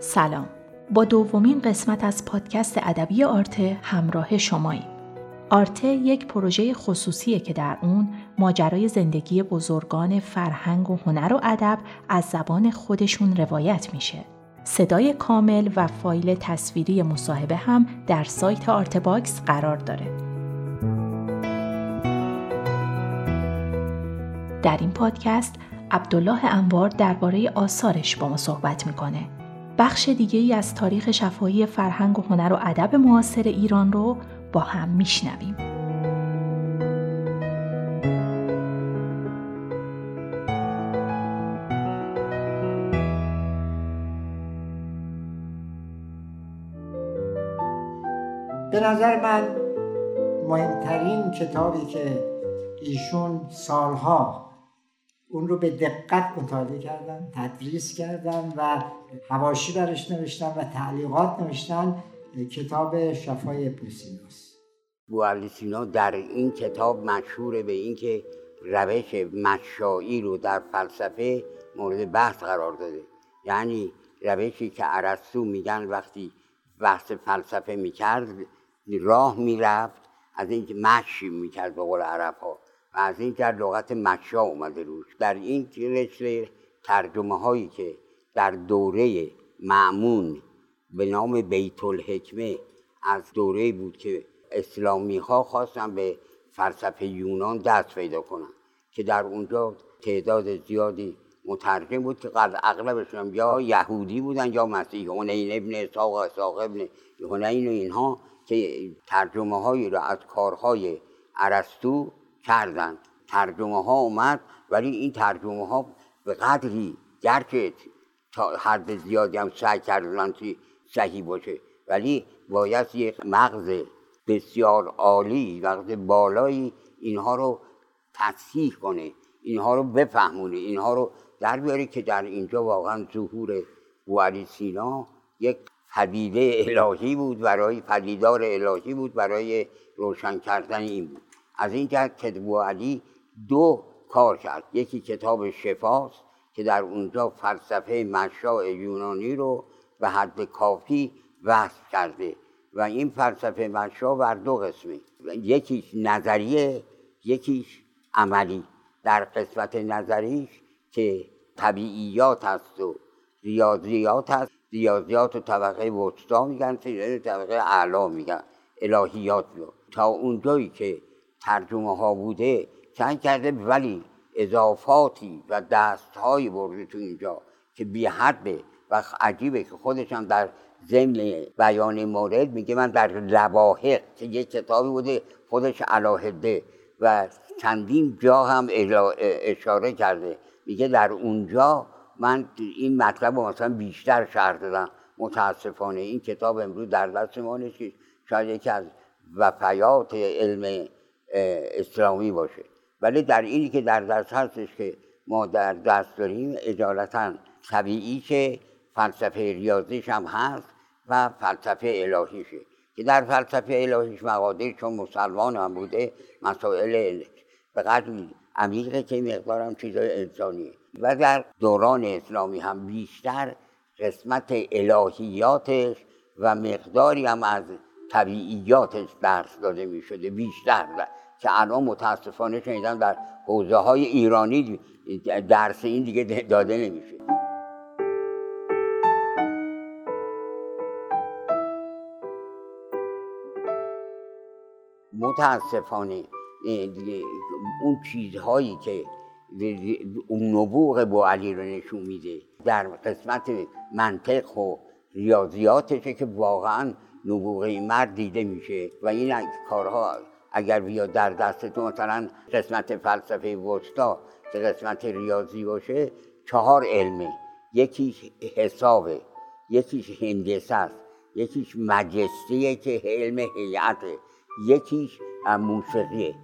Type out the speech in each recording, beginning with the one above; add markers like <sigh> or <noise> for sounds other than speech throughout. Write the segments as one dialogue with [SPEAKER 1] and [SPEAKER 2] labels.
[SPEAKER 1] سلام با دومین قسمت از پادکست ادبی آرته همراه شماییم آرته یک پروژه خصوصیه که در اون ماجرای زندگی بزرگان فرهنگ و هنر و ادب از زبان خودشون روایت میشه صدای کامل و فایل تصویری مصاحبه هم در سایت آرتباکس قرار داره. در این پادکست عبدالله انوار درباره آثارش با ما صحبت می‌کنه. بخش دیگه ای از تاریخ شفاهی فرهنگ و هنر و ادب معاصر ایران رو با هم میشنویم.
[SPEAKER 2] به نظر من مهمترین کتابی که ایشون سالها اون رو به دقت مطالعه کردن تدریس کردن و هواشی برش نوشتن و تعلیقات نوشتن کتاب شفای سیناست
[SPEAKER 3] بو سینا در این کتاب مشهور به اینکه روش مشایی رو در فلسفه مورد بحث قرار داده. یعنی روشی که ارسطو میگن وقتی بحث فلسفه می‌کرد راه می‌رفت از اینکه مشی می‌کرد به قول عرب ها و از این در لغت مشا اومده روش. در این رشته ترجمه هایی که در دوره معمون به نام بیت الحکمه از دوره بود که اسلامی ها خواستن به فلسفه یونان دست پیدا کنن که در اونجا تعداد زیادی مترجم بود که اغلبشون یا یهودی بودن یا مسیحی هنین ابن اساق اساق ابن هنین و اینها که ترجمه هایی را از کارهای عرستو کردن ترجمه ها اومد ولی این ترجمه ها به قدری گرچه تا حد زیادی هم سعی کردن که صحیح باشه. ولی باید یک مغز بسیار عالی مغز بالایی اینها رو تصحیح کنه اینها رو بفهمونه اینها رو در بیاره که در اینجا واقعا ظهور بوعلی سینا یک پدیده الهی بود برای پدیدار الهی بود برای روشن کردن این بود. از این جهت که علی دو کار کرد. یکی کتاب شفاست که در اونجا فلسفه مشاع یونانی رو به حد کافی وصف کرده و این فلسفه مشاع بر دو قسمه. یکیش نظریه یکیش عملی. در قسمت نظریش که طبیعیات هست و ریاضیات هست. ریاضیات و طبقه وسطا میگن طبقه اعلا میگن الهیات رو. تا اونجایی که ترجمه ها بوده چند کرده ولی اضافاتی و دستهایی برده تو اینجا که بی حده و عجیبه که خودشان در ضمن بیان مورد میگه من در لواحق که یک کتابی بوده خودش علاهده و چندین جا هم اشاره کرده. میگه در اونجا من این مطلب رو مثلا بیشتر شهر دادم. متاسفانه این کتاب امروز در دست ما نیست. که شاید یکی از وفیات علم اسلامی باشه. ولی در اینی که در دست هستش که ما در دست داریم اجالتا طبیعی که فلسفه ریاضیش هم هست و فلسفه الهیشه. که در فلسفه الهیش مقادیر چون مسلمان هم بوده مسائل به قدری عمیقه که مقدارم چیزای انسانیه. و در دوران اسلامی هم بیشتر قسمت الهیاتش و مقداری هم از طبیعیاتش درس داده می شده بیشتر که الان متاسفانه شنیدم در حوزه های ایرانی درس این دیگه داده نمیشه. متاسفانه اون چیزهایی که اون نبوغ با علی رو نشون میده در قسمت منطق و ریاضیاتشه که واقعا نبوغ مرد دیده میشه و این کارها اگر بیاد در دستتون مثلا قسمت فلسفه وسطا که قسمت ریاضی باشه چهار علمه. یکیش حسابه یکیش هندسه است یکیش مجستیه که علم هیئته یکیش موسیقیه.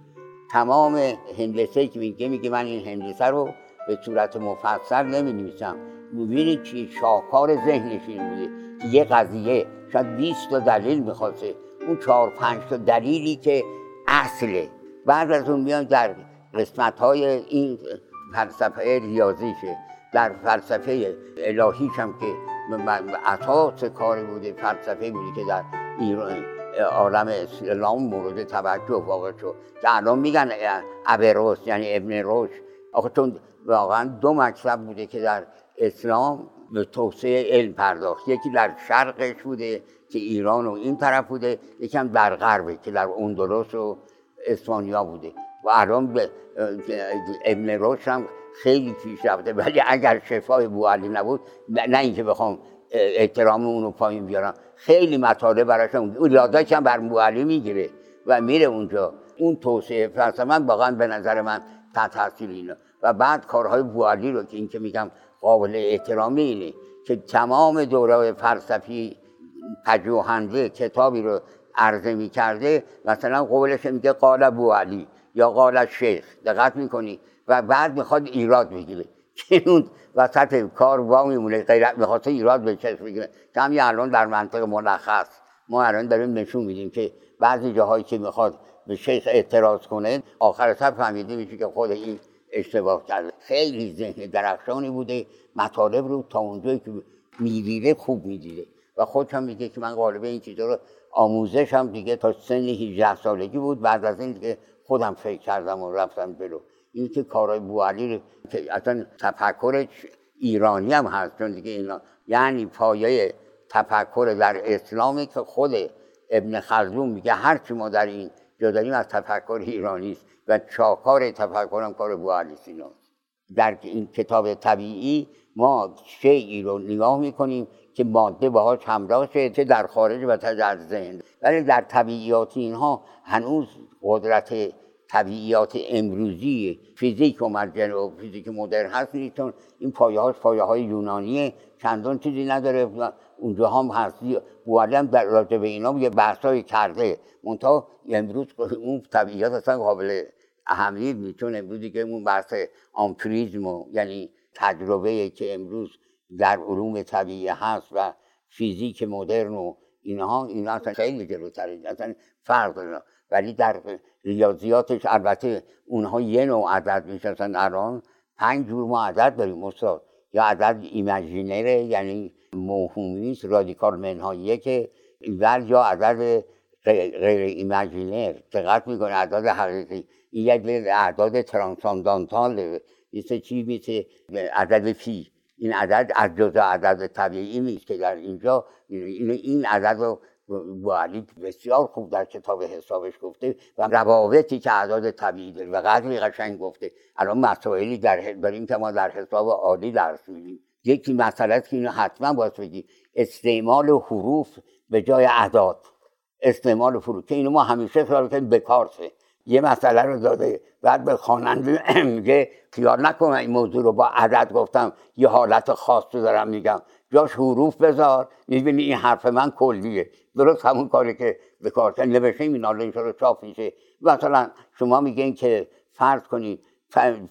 [SPEAKER 3] تمام هندسه که میگه میگه من این هندسه رو به صورت مفصل نمی نویسم می‌بینید چی؟ شاهکار ذهنش این بوده. یه قضیه شاید 20 تا دلیل می‌خواسته. اون چهار پنج تا دلیلی که اصله. بعد از اون میان در قسمت های این فلسفه ریاضیشه. در فلسفه الهیش هم که اساس کاری بوده فلسفه بوده که در ایران عالم اسلام مورد توجه واقع شد. که الان میگن ابروس یعنی ابن روش آخه چون واقعا دو مکتب بوده که در اسلام به توسعه علم پرداخت. یکی در شرقش بوده که ایران و این طرف بوده یکم در غربه که در اندلس و اسپانیا بوده. و الان به ابن روش هم خیلی پیش رفته. ولی اگر شفای بو علی نبود نه اینکه بخوام احترام اونو پایین بیارم خیلی مطالب براش اون هم بر بو علی می‌گیره و میره اونجا. اون توسعه فلسفه من واقعا به نظر من تحت تاثیر و بعد کارهای بو علی رو که این که میگم قابل احترامی اینه که تمام دوره فلسفی پژوهنده کتابی رو عرضه می کرده مثلا قولش میگه قال ابو علی یا قال شیخ دقت می‌کنی؟ و بعد می‌خواد ایراد بگیره. که اون وسط کار وا میمونه غیر می‌خواد ایراد به چشم بگیره. که همین الان در منطق ملخص ما الان داریم نشون میدیم که بعضی جاهایی که می‌خواد به شیخ اعتراض کنه آخر سر فهمیده میشه که خود این اشتباه کرده خیلی ذهن درخشانی بوده مطالب رو تا اونجایی که می‌دیده خوب می‌دیده. و خودش هم میگه که من غالبه این چیزا رو آموزش هم دیگه تا سن 18 سالگی بود. بعد از این دیگه خودم فکر کردم و رفتم جلو. این که کارهای بوالی که اصلا تفکر ایرانی هم هست چون دیگه اینا یعنی پایه تفکر در اسلامی که خود ابن خلدون میگه هر چی ما در این جا داریم از تفکر ایرانی است. و چاکار تفکر هم کار بوالی سینا در این کتاب طبیعی ما شیعی رو نگاه می‌کنیم که ماده باهاش همراه شه چه در خارج و چه در ذهن. ولی در طبیعیات اینها هنوز قدرت طبیعیات امروزی فیزیک و مرجن و فیزیک مدرن هست چون این پایه هاش پایه های یونانیه چندان چیزی نداره. اونجا هم هست. بوالم در راجع به اینا یه بحثایی کرده. منتها امروز اون طبیعیات اصلا قابل اهمیت چون امروزی که اون بحث آمپریزم یعنی تجربه که امروز در علوم طبیعی هست و فیزیک مدرن و اینها اینا اصلا خیلی جلوتره اصلا فرق داره. ولی در ریاضیاتش البته اونها یه نوع عدد می‌شناسن الان پنج جور ما عدد داریم استاد. یا عدد ایمجینره یعنی موهومی رادیکال منهاییه که یا عدد غیر ایمجینر دقت می‌کنه عدد حقیقی. یک اعداد ترانساندانتال مثل چی مثل عدد فی این عدد از جزء عدد طبیعی نیست که در اینجا این عدد رو علی بسیار خوب در کتاب حسابش گفته و روابطی که اعداد طبیعی داره و قدری قشنگ گفته الان مسائلی در داریم که ما در حساب عالی درس میدیم یکی مسئله که اینو حتما باید بگی استعمال حروف به جای اعداد استعمال حروف که اینو ما همیشه خیال کنیم بکارسه یه مسئله رو داده. بعد به خواننده <clears throat> میگه خیال نکن این موضوع رو با عدد گفتم یه حالت خاص رو دارم میگم. جاش حروف بذار می‌بینی این حرف من کلیه. درست همون کاری که به کار نوشته این حالا رو چاپ میشه. مثلا شما میگین که فرض کنید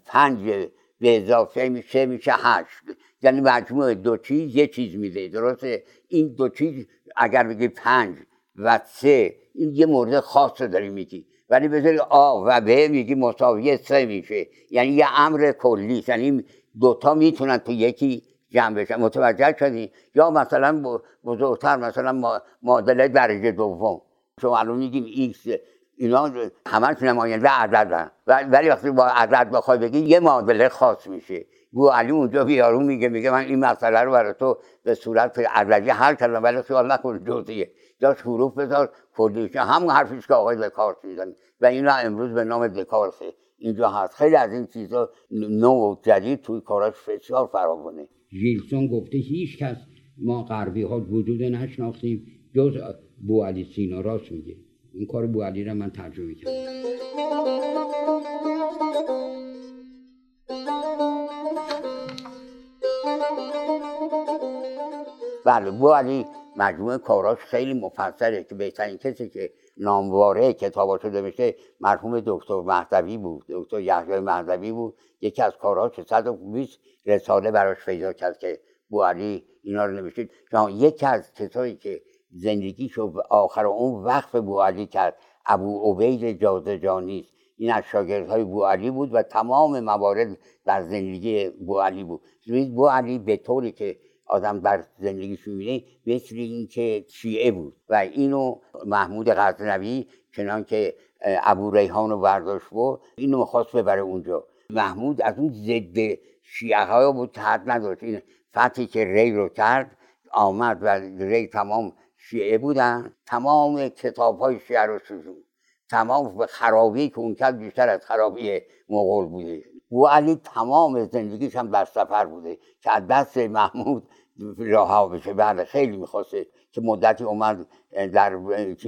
[SPEAKER 3] پنج به اضافه میشه میشه هشت. یعنی مجموع دو چیز یه چیز میده. درسته؟ این دو چیز اگر بگی پنج و سه این یه مورد خاص رو داری میگی. ولی بذاری آ و ب میگی مساوی سه میشه. یعنی یه امر کلی. یعنی دوتا می‌تونن تو یکی جمع بشن. متوجه شدی؟ یا مثلا بزرگتر مثلا معادله درجه دوم. شما الان میگیم x اینا همش نماینده عددن. ولی وقتی با عدد بخوای بگی یه معادله خاص میشه. بو علی اونجا بیارو میگه میگه من این مسئله رو برای تو به صورت عددی حل کردم ولی خیال نکن جزئیه. داشت حروف بذار کلیشه همون حرفیش که آقای دکارت می‌زنه. و این امروز به نام دکارت اینجا هست. خیلی از این چیزا نو جدید توی کاراش بسیار فراوانه. ژیلسون گفته هیچ کس ما غربی ها وجود نشناختیم. جز بو علی سینا راست میگه. این کار بو علی را من ترجمه کردم بله بو علی مجموعه کاراش خیلی مفصله که بهترین کسی که نامواره کتاباشو نوشته مرحوم دکتر مهدوی بود. دکتر یحیی مهدوی بود. یکی از کاراش 120 رساله براش پیدا کرد که بو علی اینا رو نوشته. یکی از کسایی که زندگیشو آخر اون وقف بو علی کرد ابو عبید جازجانی است. این از شاگردهای بو علی بود و تمام موارد در زندگی بو علی بود. بو علی به طوری که آدم در زندگیش می‌بینه مثل اینکه شیعه بود. و اینو محمود غزنوی چنان که ابو ریحان رو برداشت بود اینو می‌خواست ببره اونجا. محمود از اون ضد شیعه ها بود حد نداشت. این فتحی که ری رو کرد آمد و ری تمام شیعه بودن تمام کتاب های شیعه رو سوزون تمام خرابی که اون کرد بیشتر از خرابی مغول بوده. و علی تمام زندگیش هم در سفر بوده که از دست محمود رها بشه. بعد خیلی می‌خواسته که مدتی اومد در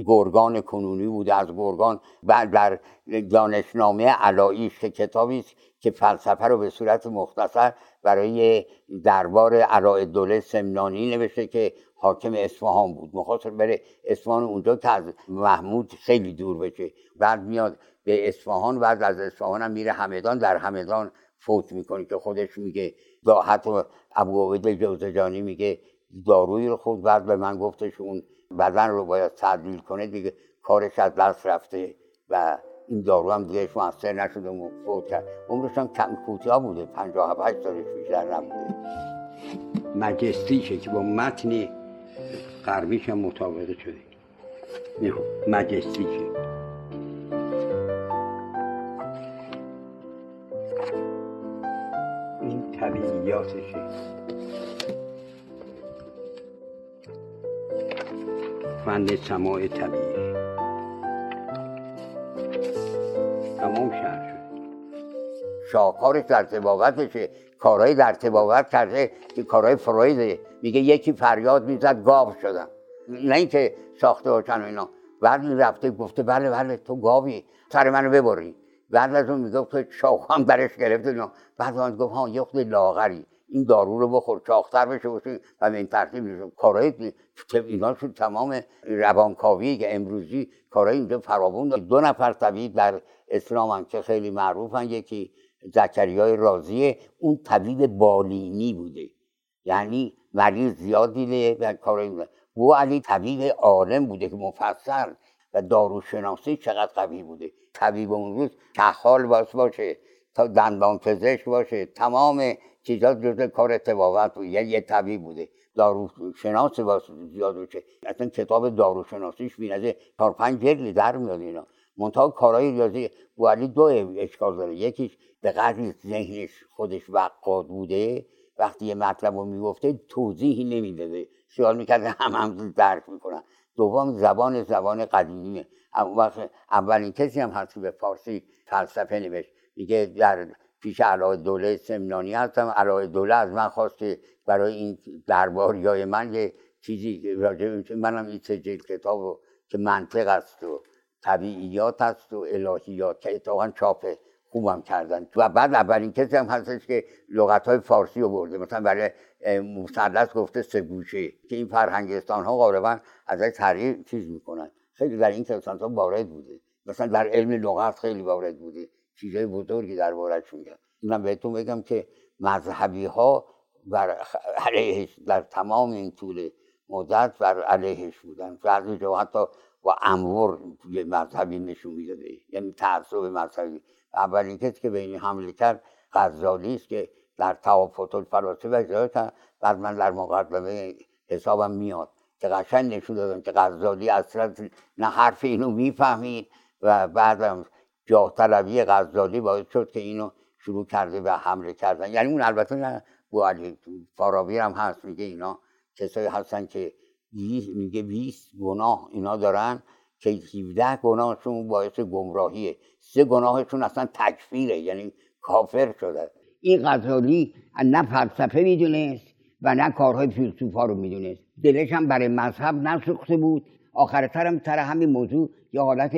[SPEAKER 3] گرگان کنونی بوده از گرگان بعد در دانشنامه علاییش که کتابی است که فلسفه رو به صورت مختصر برای دربار علایالدوله سمنانی نوشته که حاکم اصفهان بود. می‌خواست بره اصفهان اونجا که از محمود خیلی دور بشه. بعد میاد به اصفهان بعد از اصفهان هم میره همدان در همدان فوت می‌کنه که خودش میگه حتی ابو عبید جوزجانی میگه دارویی رو خود بعد به من گفتش اون بدن رو باید تعدیل کنه دیگه کارش از دست رفته و این دارو هم دیگه موثر نشده و فوت کرد. عمرش هم کم کوتاه بوده 58 سالش بیشتر نبوده. مجستیشه که با متن غربیش هم مطابقه شده. مجستیشه. طبیعیاتشه فند سماع طبیعی. تمام شهر شد. شاهکارش در تباوتشه کارهای در تباوت کرده که کارهای فرویده میگه یکی فریاد می‌زد گاو شدم. نه اینکه ساخته باشن و اینا. بعد رفته گفته بله بله تو گاوی. سر منو ببری. بعد از اون می‌گفت که شاخ هم درش گرفته بعد اون گفت ها یه لاغری. این دارو رو بخور چاختر بشه باشه و این ترتیب میشه. کارهای اینا شد تمام روانکاوی که امروزی کارهای اینجا فراوون دو نفر طبیب در اسلام که خیلی معروفن. یکی زکریای رازیه. اون طبیب بالینی بوده. یعنی مریض زیاد دیده و کار او علی طبیب عالم بوده که مفصل و داروشناسی چقدر قوی بوده. طبیب اون روز کحال باش باشه تا دندان پزشک باشه. تمام چیزا جزء کار تباوت بود. یعنی یه طبیب بوده. داروشناس باشه زیاد باشه. اصلا کتاب داروشناسیش بینده چهار پنج جلدی در میاد اینا. منتها کارهای ریاضی. علی دو اشکال داره. یکیش به قدری ذهنش خودش وقاد بوده. وقتی یه مطلب رو می‌گفته توضیحی نمی‌داده. خیال می‌کرده هم هم درک می‌کنن. دوم زبان زبان قدیمیه. وقت اولین کسی هم هست به فارسی فلسفه نوشت. میگه در پیش علای دوله سمنانی هستم. علای دوله از من خواست که برای این درباریای من یه چیزی راجع منم این سه کتاب که منطق است و طبیعیات هست و الهیات که اتفاقا چاپ خوبم کردن. و بعد اولین کسی هم هستش که لغت های فارسی رو برده. مثلا برای مثلث گفته سه گوشه که این فرهنگستان ها غالبا ازش تغییر چیز می‌کنن. خیلی در این ها وارد بوده. مثلا در علم لغت خیلی وارد بوده. چیزای بزرگی در بارش میگن اینم بهتون بگم که مذهبی ها بر علیهش در تمام این طول مدت بر علیهش بودن. بعضی جا حتی با امور یه مذهبی نشون می‌داده. یعنی تعصب مذهبی. اولین کسی که به این حمله کرد غزالی است که در توافت الفلاسفه اجرا کرد. بعد من در مقدمه حسابم میاد. که قشنگ نشون دادم که غزالی اصلا نه حرف اینو می‌فهمید و بعدم جاه طلبی غزالی باعث شد که اینو شروع کرده به حمله کردن. یعنی اون البته نه بو علی فارابی هم هست میگه اینا کسایی هستن که میگه 20 گناه اینا دارن که 17 گناهشون باعث گمراهیه. سه گناهشون اصلا تکفیره یعنی کافر شده. این غزالی نه فلسفه می‌دونست و نه کارهای فیلسوفا رو می‌دونست. دلش هم برای مذهب نسوخته بود. آخر هم سر همین موضوع یه حالت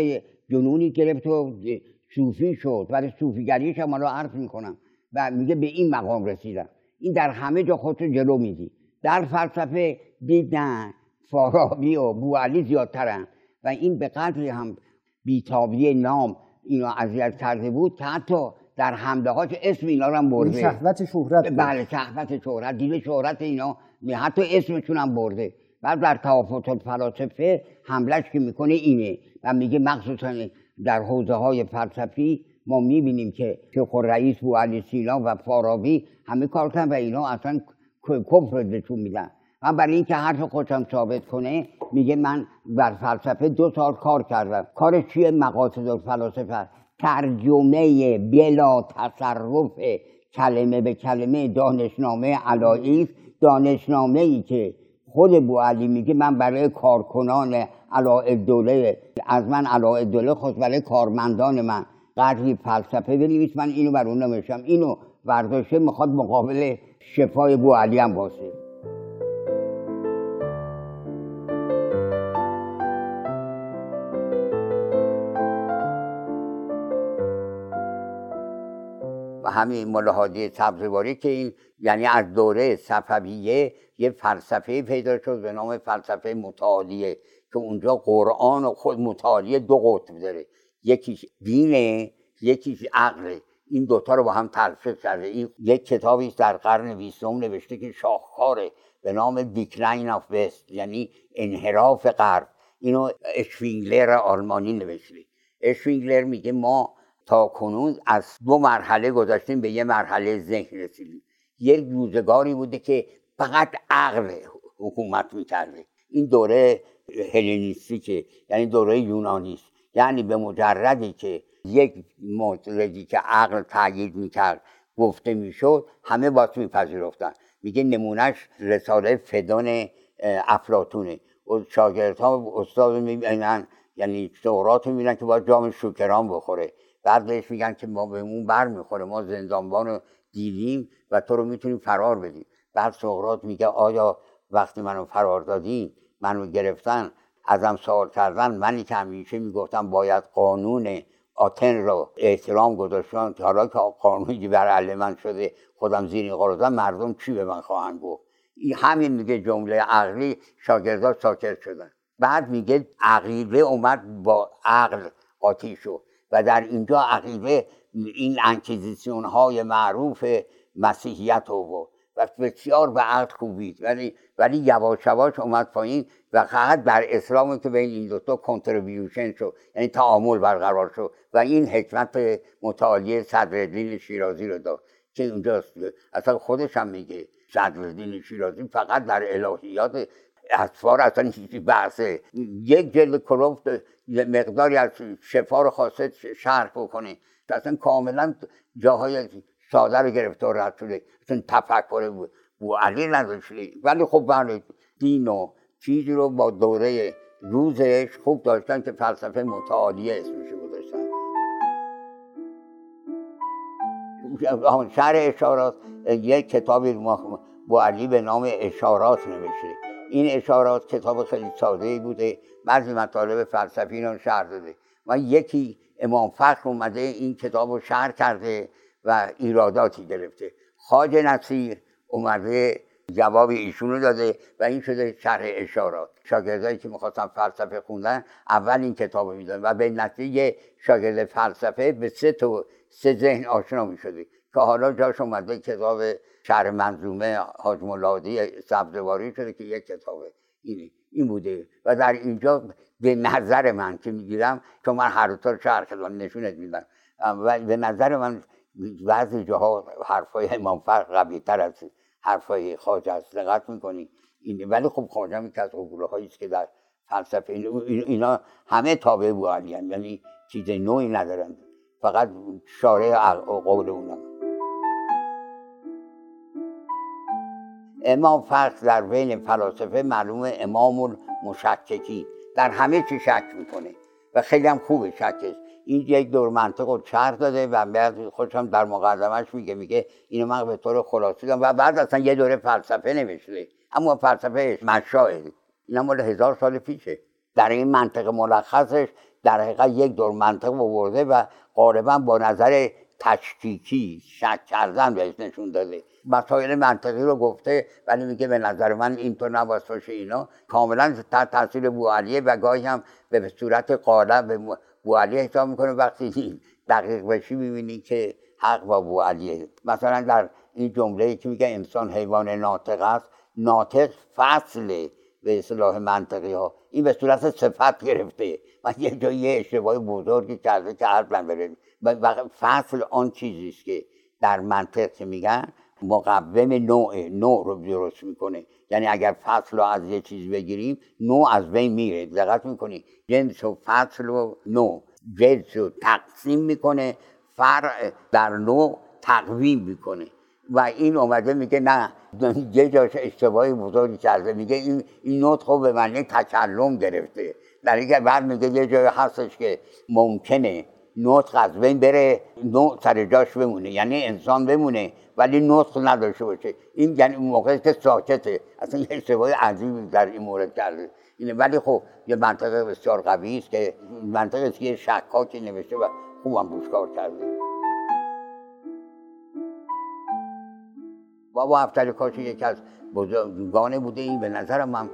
[SPEAKER 3] جنونی گرفت و صوفی شد. ولی صوفیگریش هم رو عرض می‌کنم و میگه به این مقام رسیدم. این در همه جا خودشو جلو میدی در فلسفه دید نه فارابی و بوعلی زیادترن و این به قدری هم بیتابی نام اینو اذیت کرده بود که حتی در حمله هاش اسم اینا رو هم برده.
[SPEAKER 4] شهوت شهرت
[SPEAKER 3] بله شهوت شهرت دیده شهرت اینا. حتی اسمشون هم برده. بعد در توافت فلاسفه حملش که می‌کنه اینه و میگه مخصوصا در حوزه های فلسفی ما می‌بینیم که شیخ رئیس بو علی سینا و فارابی همه کار کردن و اینا اصلا کفر نشون میدن. و برای اینکه حرف خودم ثابت کنه میگه من بر فلسفه دو سال کار کردم. کار چیه؟ مقاصد فلاسفه ترجمه بلا تصرف کلمه به کلمه دانشنامه علایی دانشنامه ای که خود بو علی میگه من برای کارکنان علای دوله از من علای دوله خود برای کارمندان من قدری فلسفه بنویس من اینو بر اون نمیشم اینو برداشته می‌خواد مقابل شفای بو علی هم باشه. همین ملاهادی سبزواری که این یعنی از دوره صفویه یه فلسفه پیدا شد به نام فلسفه متعالیه که اونجا قرآن و خود متعالیه دو قطب داره. یکیش دینه یکیش عقله. این دوتا رو با هم تلفیق کرده. این یک کتابی در قرن بیستم نوشته که شاهکاره به نام Decline of West یعنی انحراف غرب. اینو اشپنگلر آلمانی نوشته. اشفینگلر میگه ما تا کنون از دو مرحله گذاشتیم به یه مرحله ذهن رسیدیم. یک روزگاری بوده که فقط عقل حکومت می‌کرده. این دوره هلنیستیکه یعنی دوره یونانی است. یعنی به مجردی که یک موردی که عقل تأیید می‌کرد گفته می‌شد همه باز میپذیرفتن. میگه نمونهش رساله فدان افلاتونه شاگردها استاد می‌بینن یعنی سقراط می‌بینن که باید جام شکران بخوره. بعد بهش میگن که ما به اون بر می‌خوره ما زندانبان رو دیدیم و تو رو می‌تونیم فرار بدیم. بعد سقراط میگه آیا وقتی منو فرار دادین منو گرفتن ازم سوال کردن منی که همیشه می‌گفتم باید قانون آتن رو احترام گذاشتن. حالا که قانونی بر من شده خودم زیر قرازم مردم چی به من خواهند گفت؟ همین میگه جمله عقلی شاگردان ساکت شدن. بعد میگه عقیده اومد با عقل قاطی شد. و در اینجا عقیده این انکیزیسیون های معروف مسیحیت و و بسیار به عقل خوبید ولی ولی یواش یواش اومد پایین و فقط بر اسلام که بین این دوتا کنتریبیوشن شد یعنی تعامل برقرار شد و این حکمت متعالی صدرالدین شیرازی رو داد که اونجاست اصلا خودش هم میگه صدرالدین شیرازی فقط در الهیات اطفار اصلا هیچی بحثه یک جلد کلوفت مقداری از شفا رو خواسته شرح بکنه. اصلا کاملا جاهای ساده رو گرفته و رد شده. اصلا تفکر بود بو علی نداشته ولی خب بله دین و چیزی رو با دوره روزش خوب داشتن که فلسفه متعالیه اسمش گذاشتن. شهر اشارات یک کتابی با علی به نام اشارات نوشته. این اشارات کتاب خیلی ساده بوده. بعضی مطالب فلسفی رو شهر داده. و یکی امام فخر اومده این کتاب رو شهر کرده و ایراداتی گرفته. خاج نصیر اومده جواب ایشون رو داده و این شده شرح اشارات. شاگردایی که می‌خواستن فلسفه خوندن اول این کتاب رو میدن و به نتیجه شاگرد فلسفه به سه تو سه ذهن آشنا می‌شده که حالا جاش اومده کتاب شهر منظومه حاج ملادی سبزواری شده که یک کتابه اینه این بوده. و در اینجا به نظر من که می‌گیرم چون من هر تا شهر کردم نشونت میدم و به نظر من بعضی جاها حرفای امام فرق قوی تر از حرفای خواجه است. دقت می‌کنی؟ این ولی خب خواجه هم که از هایی که در فلسفه اینا همه تابع بو یعنی چیز نوعی ندارند فقط شارع قول اونا امام فرق در بین فلاسفه معلوم امام مشککی در همه چی شک می‌کنه. و خیلی هم خوبه شکش. این یک دور منطق رو چرخ داده و بعد خودشم در مقدمش میگه میگه اینو من به طور خلاصی دارم و بعد اصلا یه دوره فلسفه نوشته. اما فلسفه مشاه اینا مال هزار سال پیشه. در این منطق ملخصش در حقیقت یک دور منطق برده و غالبا با نظر تشکیکی شک کردن بهش نشون داده. مسائل منطقی رو گفته ولی میگه به نظر من اینطور نباید باشه اینا. کاملا تحت تاثیر بوالیه و گاهی هم به صورت قالب به بوالیه حساب می‌کنه. وقتی دقیق بشی می‌بینی که حق با بوالیه مثلا در این جمله که میگه انسان حیوان ناطق است ناطق فصل به اصلاح منطقی ها. این به صورت صفت گرفته. و یه جایی اشتباه بزرگی کرده که حرف بره. فصل آن چیزی است که در منطق میگن مقوم نوع نوع رو درست می‌کنه. یعنی اگر فصل رو از یه چیز بگیریم نوع از بین میره. دقت می‌کنی. جنس و فصل و نوع. جنس رو تقسیم می‌کنه فرع در نوع تقویم می‌کنه. و این اومده میگه نه یه جاش اشتباهی بزرگی کرده. میگه این این نوت خب به معنی تکلم گرفته. در اینکه بعد میگه یه جای هستش که ممکنه نطق از بین بره نوع سر جاش بمونه. یعنی انسان بمونه ولی نطق نداشته باشه. این یعنی موقعی که ساکته. اصلا یه اشتباه عجیبی در این مورد کرده. اینه ولی خب یه منطقه بسیار قوی است که منطقه است که شکاکی نوشته و خوبم روش کار کرده. بابا افتر کاشی یکی از بزرگانه بوده این به نظرم هم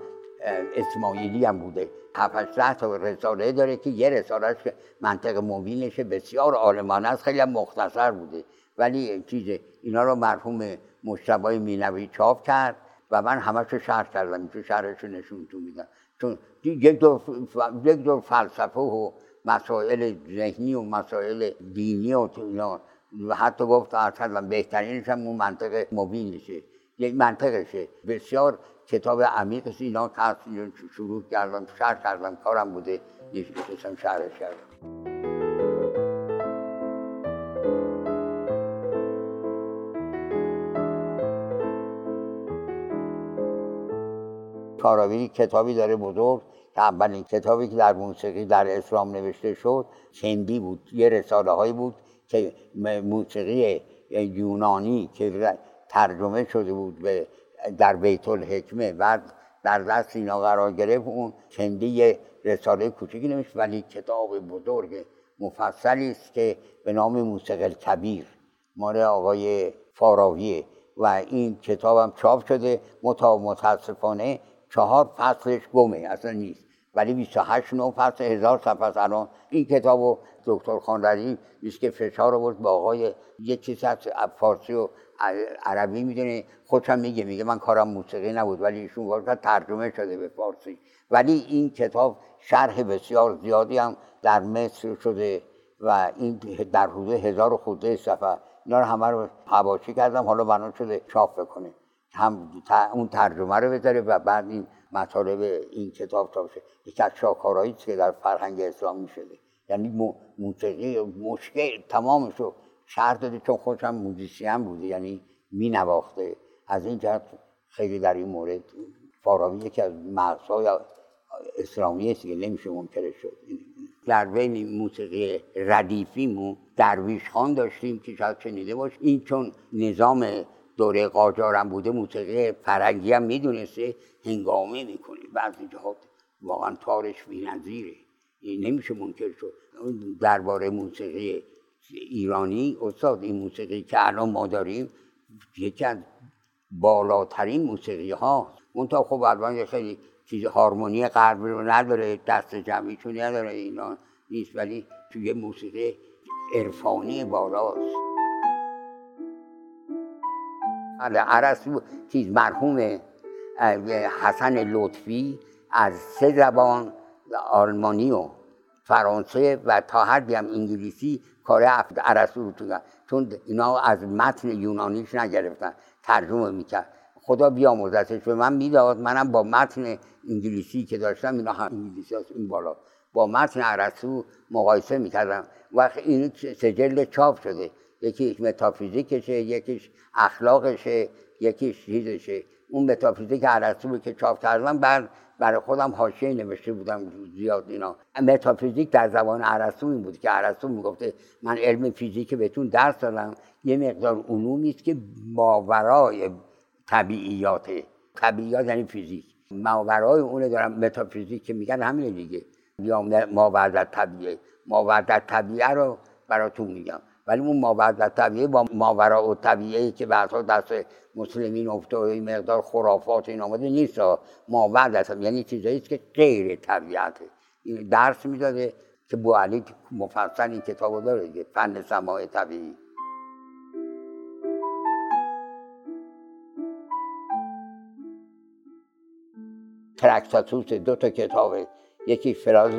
[SPEAKER 3] اسماعیلی هم بوده. هفت تا رساله داره که یه رسالهش که منطق مبینشه بسیار عالمانه است خیلی مختصر بوده. ولی چیز اینا رو مرحوم مشتبای مینوی چاپ کرد و من همش رو شرح کردم تو شرحش رو نشون تو میدم. چون یک دور, فلسفه و مسائل ذهنی و مسائل دینی و اینا. و حتی گفت اصلا بهترینش هم اون منطق مبینشه. یک منطقشه. بسیار کتاب عمیق اینا که شروع کردم شرح کردم کارم بوده. نشستم شرحش کردم. کاراوی کتابی داره بزرگ که اولین کتابی که در موسیقی در اسلام نوشته شد چندی بود. یه رساله هایی بود که موسیقی یونانی که ترجمه شده بود به در بیت الحکمه و در دست اینا قرار گرفت اون چندی رساله کوچیکی نمیشه ولی کتاب بزرگ مفصلی است که به نام موسیقی کبیر مال آقای فاراویه و این کتابم چاپ شده متا متاسفانه چهار فصلش گمه اصلا نیست. ولی 28 نو فصل هزار صفحه الان این کتابو دکتر خانرزی نیست که فشار آورد با آقای یه چیز از فارسی و عربی می‌دونه خودشم میگه میگه من کارم موسیقی نبود ولی ایشون گفت ترجمه شده به فارسی. ولی این کتاب شرح بسیار زیادی هم در مصر شده و این در حدود هزار خورده صفحه اینا رو همه رو حواشی کردم حالا بنا شده چاپ بکنه. هم اون ترجمه رو بذاره و بعد این مطالب این کتاب چاپ شده یکی از شاکارهایی که در فرهنگ اسلامی شده. یعنی موسیقی مشکل تمامش رو شهر داده چون خودشم موزیسین بوده یعنی می نواخته از این جهت خیلی در این مورد فاراوی یکی از مغزهای اسلامی است که نمیشه منکرش شد. در بین موسیقی ردیفیمون درویش خان داشتیم که شاید شنیده باش این چون نظام دوره قاجارم بوده موسیقی فرنگی هم می‌دونسته هنگامه می‌کنه. بعضی جهات واقعا تارش بی‌نظیره. نمیشه منکر شد. درباره موسیقی ایرانی استاد این موسیقی که الان ما داریم یکی از بالاترین موسیقی ها تا خب الان خیلی چیز هارمونی غربی رو نداره دست جمعیشون نداره اینا نیست ولی توی موسیقی عرفانی بالاست. بله عرصو چیز مرحوم حسن لطفی از سه زبان آلمانی و فرانسه و تا حدی هم انگلیسی کار عرصو رو تو چون اینا از متن یونانیش نگرفتن. ترجمه می‌کرد. خدا بیاموزتش به من می‌داد منم با متن انگلیسی که داشتم اینا هم انگلیسی هست این بالا با متن عرصو مقایسه می‌کردم. و این سجل چاپ شده. یکیش متافیزیکشه یکیش اخلاقشه یکیش چیزشه. اون متافیزیک عرصو که چاپ کردم. بعد برای خودم حاشیه نوشته بودم زیاد اینا. متافیزیک در زبان عرستو این بود که عرستو می‌گفته من علم فیزیک بهتون درس دادم. یه مقدار علومی است که ماورای طبیعیات طبیعیات یعنی فیزیک. ماورای اون دارم متافیزیک که میگن همین دیگه. یا ماورد طبیعه. ماورد طبیعه رو براتون میگم. ولی اون ماورد طبیعه با ماورا و طبیعه که بعدها دست مسلمین افته و این مقدار خرافات این آمده نیست. ماورد هست یعنی چیزایی که غیر طبیعته. این درس می‌داده که بو علی مفصل این کتاب داره دیگه فن سماع طبیعی. ترکتاتوس دو تا کتابه. یکی فراز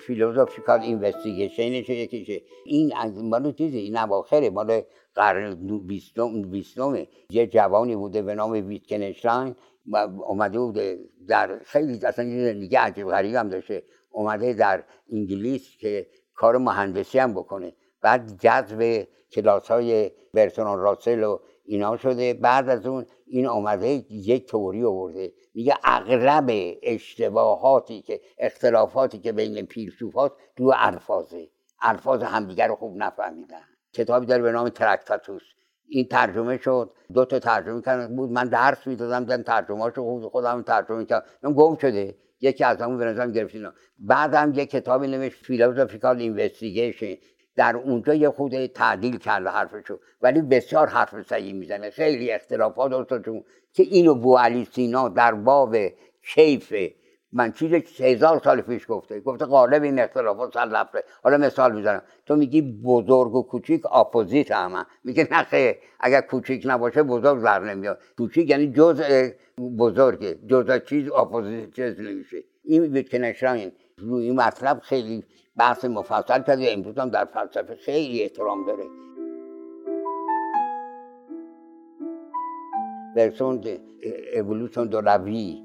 [SPEAKER 3] فیلوزوفیکال اینوستیگیشنش یکیشه این از مال چیزی؟ این اواخره مال قرن بیستم یه جوانی بوده به نام ویتکنشتاین و اومده بوده در خیلی اصلا یه زندگی عجیب غریب هم داشته. اومده در انگلیس که کار مهندسی هم بکنه. بعد جذب کلاس های برتونان راسل و اینا شده. بعد از اون این آمده یک توری آورده. میگه اغلب اشتباهاتی که اختلافاتی که بین فیلسوف هاست دو الفاظه. الفاظ همدیگر رو خوب نفهمیدن. کتابی داره به نام ترکتاتوس. این ترجمه شد. دو تا ترجمه کردن. بود من درس می‌دادم دیدم ترجمه شو خودم ترجمه کردم. گم شده. یکی از همون به نظرم گرفتین. بعدم یک کتابی نوشت Philosophical Investigation در اونجا یه خود تعدیل کرده حرفشو. ولی بسیار حرف صحیح می‌زنه. خیلی اختلافات استادشون که اینو بو علی سینا در باب کیف من چیز هزار سال پیش گفته. گفته غالب این اختلافات سر لفظه حالا مثال می‌زنم. تو میگی بزرگ و کوچیک opposite همه. میگه نه اگر کوچیک نباشه بزرگ در نمیاد. کوچیک یعنی جزء بزرگه جزء چیز اپوزیت چیز نمیشه. این ویتکنشتاین روی این مطلب خیلی بحث مفصل کرده. امروز هم در فلسفه خیلی احترام داره. برسون اولوشن دو روی.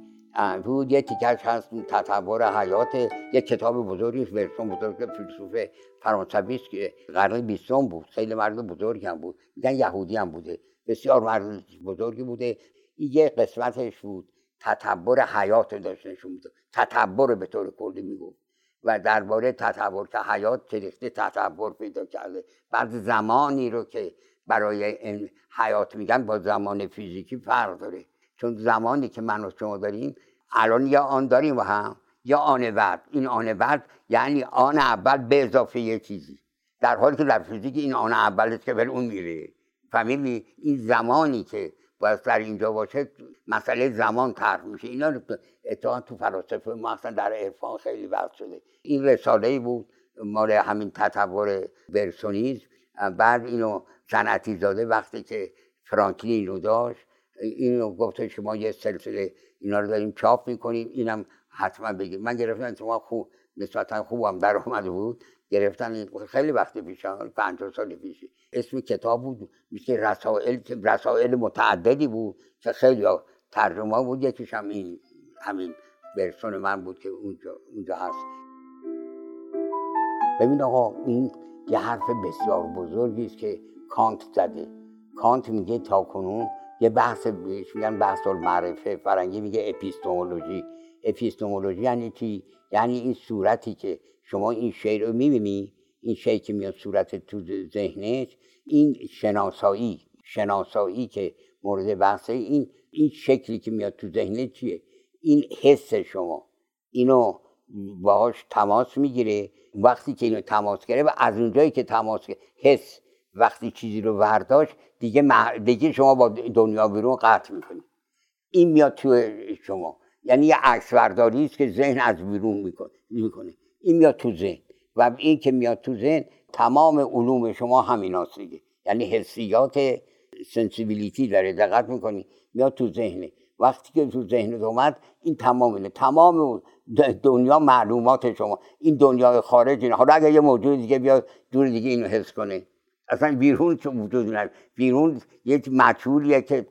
[SPEAKER 3] بود. یه تیکش هست. تطور حیات. یک کتاب بزرگی برسون بزرگ فیلسوف فرانسوی است که قرن بیستم بود. خیلی مرد بزرگی هم بود. میگن یهودی هم بوده. بسیار مرد بزرگی بوده. یه قسمتش بود. تطور حیات داشت نشون میده تطور به طور کلی می‌گفت. و درباره تطور که حیات چریخته تطور پیدا کرده. بعد زمانی رو که برای این حیات میگن با زمان فیزیکی فرق داره. چون زمانی که من و شما داریم الان یا آن داریم و هم یا آن بعد این آن بعد یعنی آن اول به اضافه یه چیزی. در حالی که در فیزیک این آن اول است که به اون میره. فهمیدی؟ این زمانی که باید در اینجا باشه مسئله زمان طرح میشه. اینا اتفاقا تو فلاسفه ما اصلا در عرفان خیلی وقت شده. این رساله ای بود مال همین تطور برسونیز بعد اینو صنعتی زاده وقتی که فرانکلین رو داشت اینو گفته شما یه سلسله اینا رو داریم چاپ می‌کنیم. اینم حتما بگید من گرفتن شما خوب نسبتا خوبم در آمده بود. گرفتن خیلی وقت پیش 50 سال پیش. اسم کتاب بود مثل رسائل رسائل متعددی بود که خیلی ترجمه بود. یکیش هم این همین برسون من بود که اونجا, اونجا هست. ببین آقا این یه حرف بسیار بزرگی است که کانت زده. کانت میگه تا کنون یه بحث بهش میگن بحث المعرفه. فرنگی میگه اپیستمولوژی. اپیستمولوژی یعنی چی؟ یعنی این صورتی که شما این شعر رو می‌بینی؟ این شعر که میاد صورت تو ذهنش این شناسایی شناسایی که مورد بحثه این این شکلی که میاد تو ذهنت چیه؟ این حس شما. اینو باهاش تماس می‌گیره. وقتی که اینو تماس گرفت و از اونجایی که تماس گرفت حس وقتی چیزی رو برداشت دیگه, دیگه شما با دنیا بیرون قطع می‌کنید این میاد تو شما. یعنی یه عکس برداری است که ذهن از بیرون می‌کنه. این میاد تو ذهن. و این که میاد تو ذهن تمام علوم شما همین دیگه. یعنی حسیات سنسیبیلیتی داره دقت می‌کنی میاد تو ذهنه. وقتی که تو ذهنت اومد این تمام اینه تمام دنیا معلومات شما. این دنیای خارج اینه حالا اگر یه موجود دیگه بیاد جور دیگه اینو حس کنه. اصلا بیرون وجود نداره بیرون یک مجهولیه که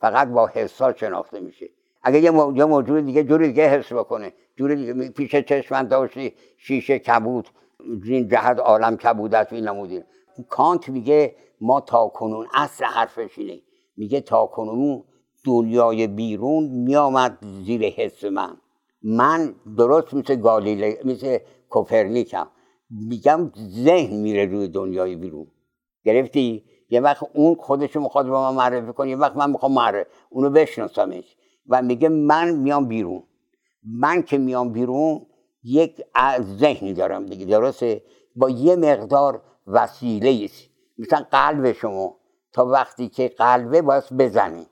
[SPEAKER 3] فقط با حسا شناخته میشه. اگر یه موجود دیگه جور دیگه حس بکنه. جور دیگه پیش چشم داشتی شیشه کبود این جهت عالم کبود است این نمودین. کانت میگه ما تا کنون اصل حرفش اینه. میگه تا کنون دنیای بیرون میامد زیر حس من. من درست مثل گالیله مثل کوپرنیکم. میگم ذهن میره روی دنیای بیرون. گرفتی؟ یه وقت اون خودشو می‌خواد به من معرفی کنه یه وقت من می‌خوام معرفی اونو بشناسمش. و میگه من میام بیرون. من که میام بیرون یک ذهنی دارم دیگه درسته؟ با یه مقدار وسیله است مثلا قلب شما تا وقتی که قلبه باید بزنی.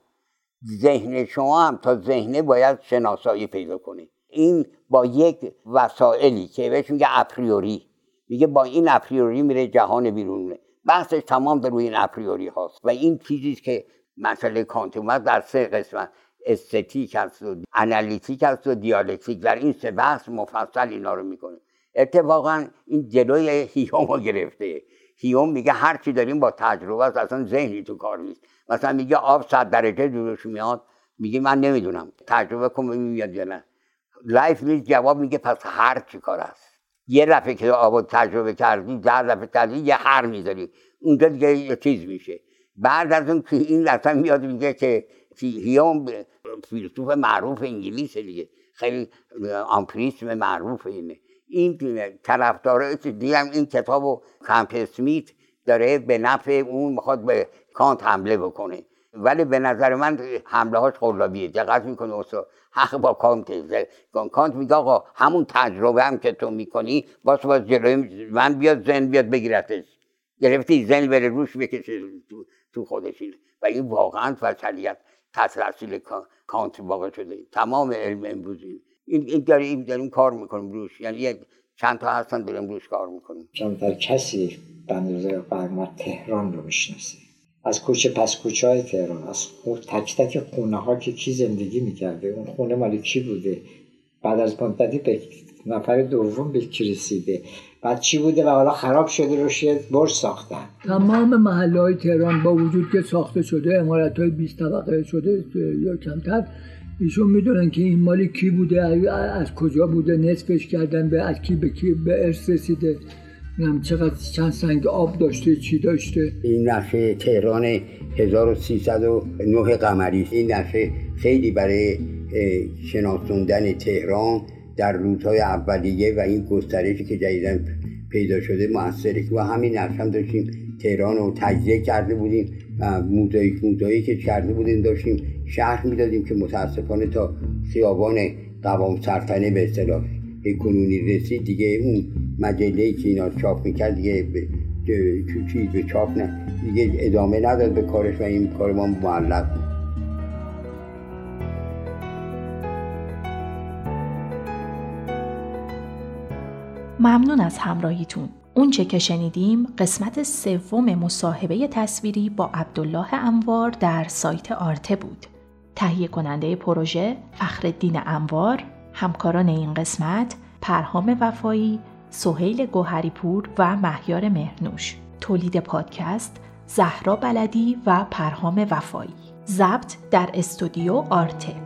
[SPEAKER 3] ذهن شما هم تا ذهنه باید شناسایی پیدا کنه این با یک وسائلی که بهش میگه اپریوری. میگه با این a priori میره جهان بیرون. بحثش تمام در روی این a priori هاست. و این چیزی که مسئله کانت اومد در سه قسمت. aesthetic هست و analytic هست و دیالکتیک در این سه بحث مفصل اینا رو می‌کنه. اتفاقا این جلوی هیوم رو گرفته. هیوم میگه هر چی داریم با تجربه است اصلا ذهنی تو کار نیست. مثلا میگه آب صد درجه جوش میاد میگه من نمی‌دونم تجربه کن میاد یا نه. لایف میز جواب میگه پس هر چی کار است. یه دفعه که آب تجربه کردی در دفعه کردی یه هر می‌ذاری. اونجا دیگه چیز میشه. بعد از اون که این اصلا میاد میگه که هیوم فیلسوف معروف انگلیس دیگه خیلی آمپریسم معروف اینه این طرفدارای دیدم این کتاب و کمپ داره به نفع اون می‌خواد به کانت حمله بکنه ولی به نظر من حمله هاش قلابیه دقت می‌کنه استاد حق با کانت کانت میگه آقا همون تجربه هم که تو می‌کنی باز باز جلوی من بیاد زن بیاد بگیرتش گرفتی زن بره روش بکشه تو, تو خودش و این واقعا فصلیت تحصیل کانت واقع شده. تمام علم امروزی. این این داریم داریم کار می‌کنیم روش یعنی چند تا هستن داریم روش کار می‌کنیم
[SPEAKER 2] در کسی بندازه تهران رو می‌شناسه از کوچه پس کوچه های تهران. از تک تک خونه ها که کی زندگی می‌کرده اون خونه مالی کی بوده؟ بعد از مدتی به نفر دوم به کی رسیده بعد چی بوده؟ و حالا خراب شده رو یه برج ساختن.
[SPEAKER 4] تمام محله های تهران با وجود که ساخته شده امارت های 20 طبقه شده یا کمتر ایشون می‌دونن که این مالی کی بوده از کجا بوده نصفش کردن به از کی به کی به ارث رسیده. نم چقدر چند سنگ آب داشته چی داشته.
[SPEAKER 3] این نقشه تهران 1309 قمری این نقشه خیلی برای شناسوندن تهران در روزهای اولیه و این گسترشی که جدیدن پیدا شده موثره و همین نقشه هم داشتیم. تهران رو تجزیه کرده بودیم موزاییک موزاییک که کرده بودیم داشتیم. شهر می‌دادیم که متاسفانه تا خیابان قوام سرطنه به اصطلاح کنونی رسید. دیگه اون مجله که اینا چاپ می‌کرد دیگه چیز به چاپ نه دیگه ادامه نداد به کارش و این کار ما معلق
[SPEAKER 1] ممنون از همراهیتون اونچه که شنیدیم قسمت سوم مصاحبه تصویری با عبدالله انوار در سایت آرته بود. تهیه کننده پروژه فخردین انوار، همکاران این قسمت پرهام وفایی، سهیل گوهریپور و مهیار مهرنوش. تولید پادکست زهرا بلدی و پرهام وفایی. ضبط در استودیو آرته.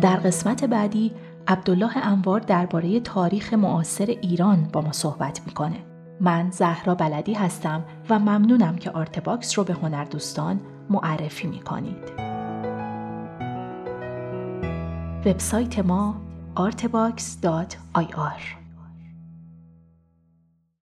[SPEAKER 1] در قسمت بعدی عبدالله انوار درباره تاریخ معاصر ایران با ما صحبت می‌کنه. من زهرا بلدی هستم و ممنونم که آرتباکس رو به هنردوستان معرفی می‌کنید. وبسایت ما artbox.ir